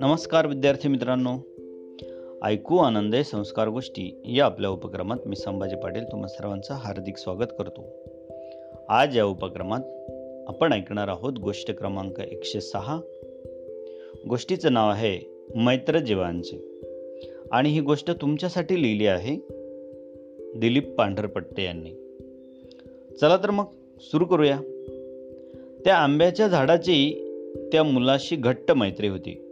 नमस्कार विद्यार्थी मित्रांनो. ऐकू आनंदे संस्कार गोष्टी या आपल्या उपक्रमात मी संभाजी पाटील तुम्हा सर्वांचं हार्दिक स्वागत करतो. आज या उपक्रमात आपण ऐकणार आहोत गोष्ट क्रमांक एकशे सहा. गोष्टीचं नाव आहे मैत्र जीवांचे. आणि ही गोष्ट तुमच्यासाठी लिहिली आहे दिलीप पांढरपट्टे यांनी. चला तर मग सुरू करूया. त्या आंब्याच्या झाडाची त्या मुलाशी घट्ट मैत्री होती.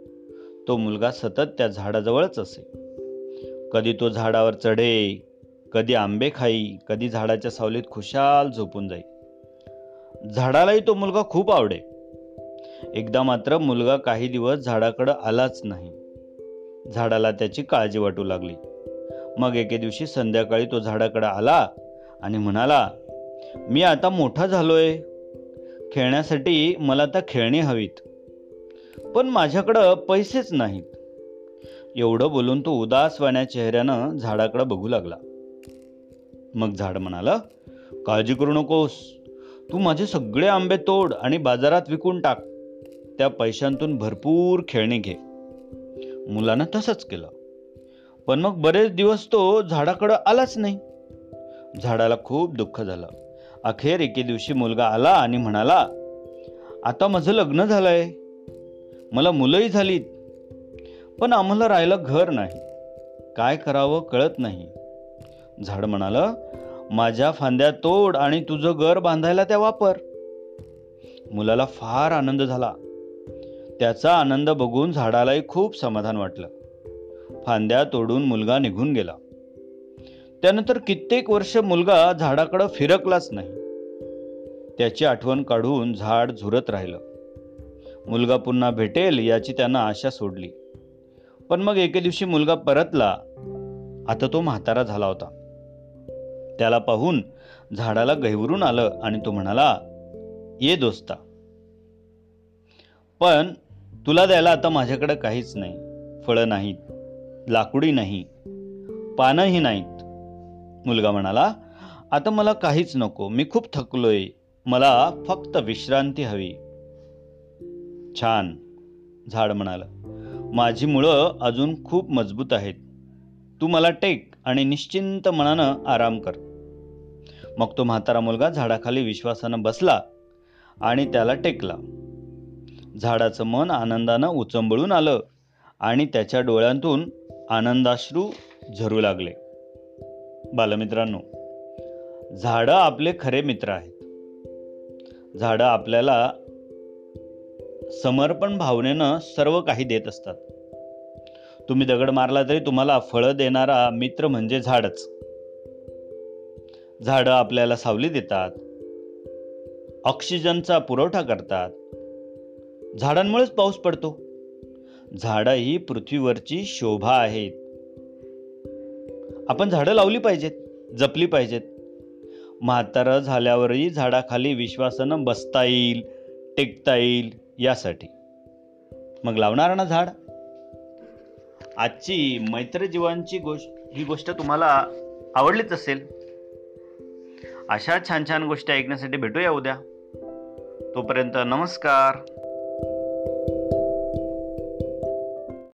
तो मुलगा सतत त्या झाडाजवळच असे. कधी तो झाडावर चढे कधी आंबे खाई कधी झाडाच्या सावलीत खुशाल झोपून जाई. झाडालाही तो मुलगा खूप आवडे. एकदा मात्र मुलगा काही दिवस झाडाकडं आलाच नाही. झाडाला त्याची काळजी वाटू लागली. मग एके दिवशी संध्याकाळी तो झाडाकडे आला आणि म्हणाला मी आता मोठा झालोय. खेळण्यासाठी मला आता खेळणी हवीत. पण माझ्याकडं पैसेच नाहीत. एवढं बोलून तो उदासवाण्या चेहऱ्यानं झाडाकडे बघू लागला. मग झाड म्हणाला काळजी करू नकोस. तू माझे सगळे आंबे तोड आणि बाजारात विकून टाक. त्या पैशांतून भरपूर खेळणी घे. मुलानं तसंच केलं. पण मग बरेच दिवस तो झाडाकडं आलाच नाही. झाडाला खूप दुःख झालं. अखेर एके दिवशी मुलगा आला आणि म्हणाला आता माझं लग्न झालं आहे मला मुलंही झालीत पण आम्हाला राहायला घर नाही. काय करावं कळत नाही. झाड म्हणालं माझ्या फांद्या तोड आणि तुझं घर बांधायला त्या वापर. मुलाला फार आनंद झाला. त्याचा आनंद बघून झाडालाही खूप समाधान वाटलं. फांद्या तोडून मुलगा निघून गेला. त्यानंतर कित्येक वर्ष मुलगा झाडाकडं फिरकलाच नाही. त्याची आठवण काढून झाड झुरत राहिलं. मुलगा पुन्हा भेटेल याची त्यांना आशा सोडली. पण मग एके दिवशी मुलगा परतला. आता तो म्हातारा झाला होता. त्याला पाहून झाडाला गहिवरून आलं आणि तो म्हणाला ये दोस्ता. पण तुला द्यायला आता माझ्याकडे काहीच नाही. फळं नाहीत लाकडी नाही पानंही नाहीत. मुलगा म्हणाला आता मला काहीच नको मी खूप थकलोय मला फक्त विश्रांती हवी. छान झाड म्हणालं. माझी मुळं अजून खूप मजबूत आहेत. तू मला टेक आणि निश्चिंत मनानं आराम कर. मग तो म्हातारा मुलगा झाडाखाली विश्वासानं बसला आणि त्याला टेकला. झाडाचं मन आनंदानं उचंबळून आलं आणि त्याच्या डोळ्यांतून आनंदाश्रू झरू लागले. बालमित्रांनो झाडं आपले खरे मित्र आहेत. झाडं आपल्याला समर्पण भावनेनं सर्व काही देत असतात. तुम्ही दगड मारला तरी तुम्हाला फळं देणारा मित्र म्हणजे झाडच. झाडं आपल्याला सावली देतात. ऑक्सिजनचा पुरवठा करतात. झाडांमुळेच पाऊस पडतो. झाडं ही पृथ्वीवरची शोभा आहेत. आपण झाडं लावली पाहिजेत जपली पाहिजेत. म्हातारं झाल्यावरही झाडाखाली विश्वासानं बसता येईल टेकता येईल यासाठी. मग लावणार ना झाड? आजची मैत्रजीवांची गोष्ट ही गोष्ट तुम्हाला आवडलीच असेल. अशा छान छान गोष्टी ऐकण्यासाठी भेटूया उद्या. तोपर्यंत नमस्कार.